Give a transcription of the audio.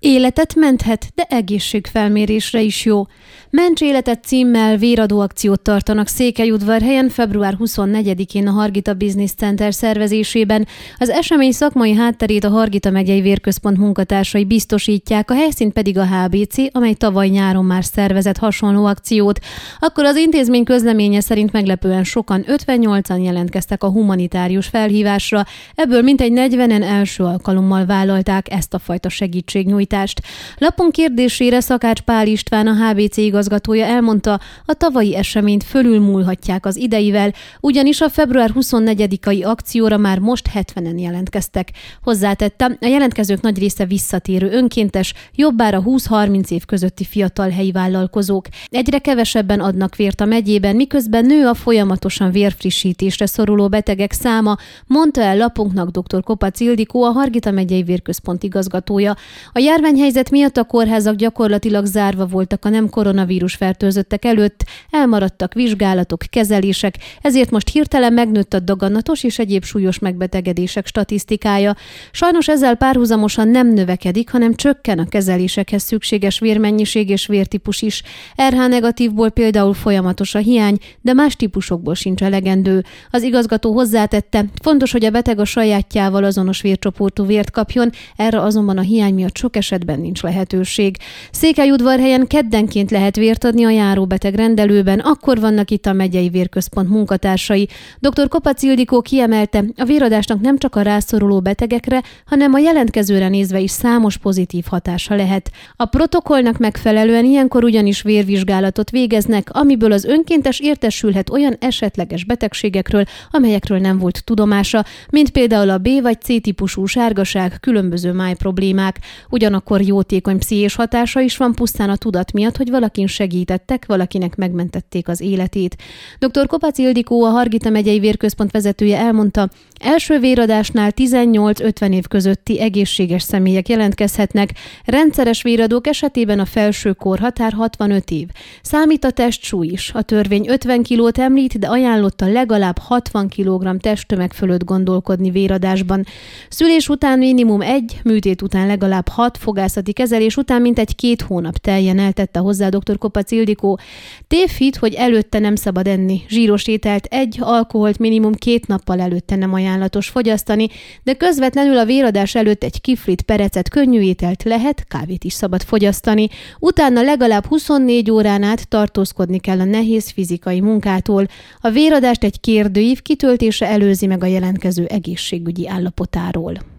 Életet menthet, de egészségfelmérésre is jó. Ments életet címmel véradó akciót tartanak Székelyudvarhelyen február 24-én a Hargita Business Center szervezésében. Az esemény szakmai hátterét a Hargita megyei vérközpont munkatársai biztosítják, a helyszínt pedig a HBC, amely tavaly nyáron már szervezett hasonló akciót. Akkor az intézmény közleménye szerint meglepően sokan 58-an jelentkeztek a humanitárius felhívásra, ebből mintegy 40-en első alkalommal vállalták ezt a fajta segítségnyújtást mobilitást. Lapunk kérdésére Szakács Pál István, a HBC igazgatója elmondta, a tavalyi eseményt fölülmúlhatják az ideivel, ugyanis a február 24-ai akcióra már most 70-en jelentkeztek. Hozzátette, a jelentkezők nagy része visszatérő önkéntes, jobbára 20-30 év közötti fiatal helyi vállalkozók. Egyre kevesebben adnak vért a megyében, miközben nő a folyamatosan vérfrissítésre szoruló betegek száma, mondta el lapunknak dr. Kopac Ildikó, a Hargita megyei vérközpont igazgatója. A jár járványhelyzet miatt a kórházak gyakorlatilag zárva voltak a nem koronavírus fertőzöttek előtt, elmaradtak vizsgálatok, kezelések, ezért most hirtelen megnőtt a daganatos és egyéb súlyos megbetegedések statisztikája. Sajnos ezzel párhuzamosan nem növekedik, hanem csökken a kezelésekhez szükséges vérmennyiség és vértípus is. RH negatívból például folyamatos a hiány, de más típusokból sincs elegendő. Az igazgató hozzátette, fontos, hogy a beteg a sajátjával azonos vércsoportú vért kapjon, erre azonban a hiány miatt sok eset esetben nincs lehetőség. Székelyudvarhelyen keddenként lehet vért adni a járóbeteg rendelőben, akkor vannak itt a megyei vérközpont munkatársai. Dr. Kopac Ildikó kiemelte, a véradásnak nem csak a rászoruló betegekre, hanem a jelentkezőre nézve is számos pozitív hatása lehet. A protokollnak megfelelően ilyenkor ugyanis vérvizsgálatot végeznek, amiből az önkéntes értesülhet olyan esetleges betegségekről, amelyekről nem volt tudomása, mint például a B vagy C típusú sárgaság, különböző máj problémák. Ugyanakkor ugyanakkor jótékony pszichés hatása is van pusztán a tudat miatt, hogy valakin segítettek, valakinek megmentették az életét. Dr. Kopac Ildikó, a Hargita megyei vérközpont vezetője elmondta, első véradásnál 18-50 év közötti egészséges személyek jelentkezhetnek, rendszeres véradók esetében a felső korhatár 65 év. Számít a testsúly is. A törvény 50 kilót említ, de ajánlotta legalább 60 kg testtömeg fölött gondolkodni véradásban. Szülés után minimum egy, műtét után legalább 6 fogászati kezelés után mintegy két hónap teljen eltette hozzá dr. Kopac Ildikó. Tévhit, hogy előtte nem szabad enni. Zsíros ételt egy, alkoholt minimum két nappal előtte nem ajánlatos fogyasztani, de közvetlenül a véradás előtt egy kiflit, perecet, könnyű ételt lehet, kávét is szabad fogyasztani. Utána legalább 24 órán át tartózkodni kell a nehéz fizikai munkától. A véradást egy kérdőív kitöltése előzi meg a jelentkező egészségügyi állapotáról.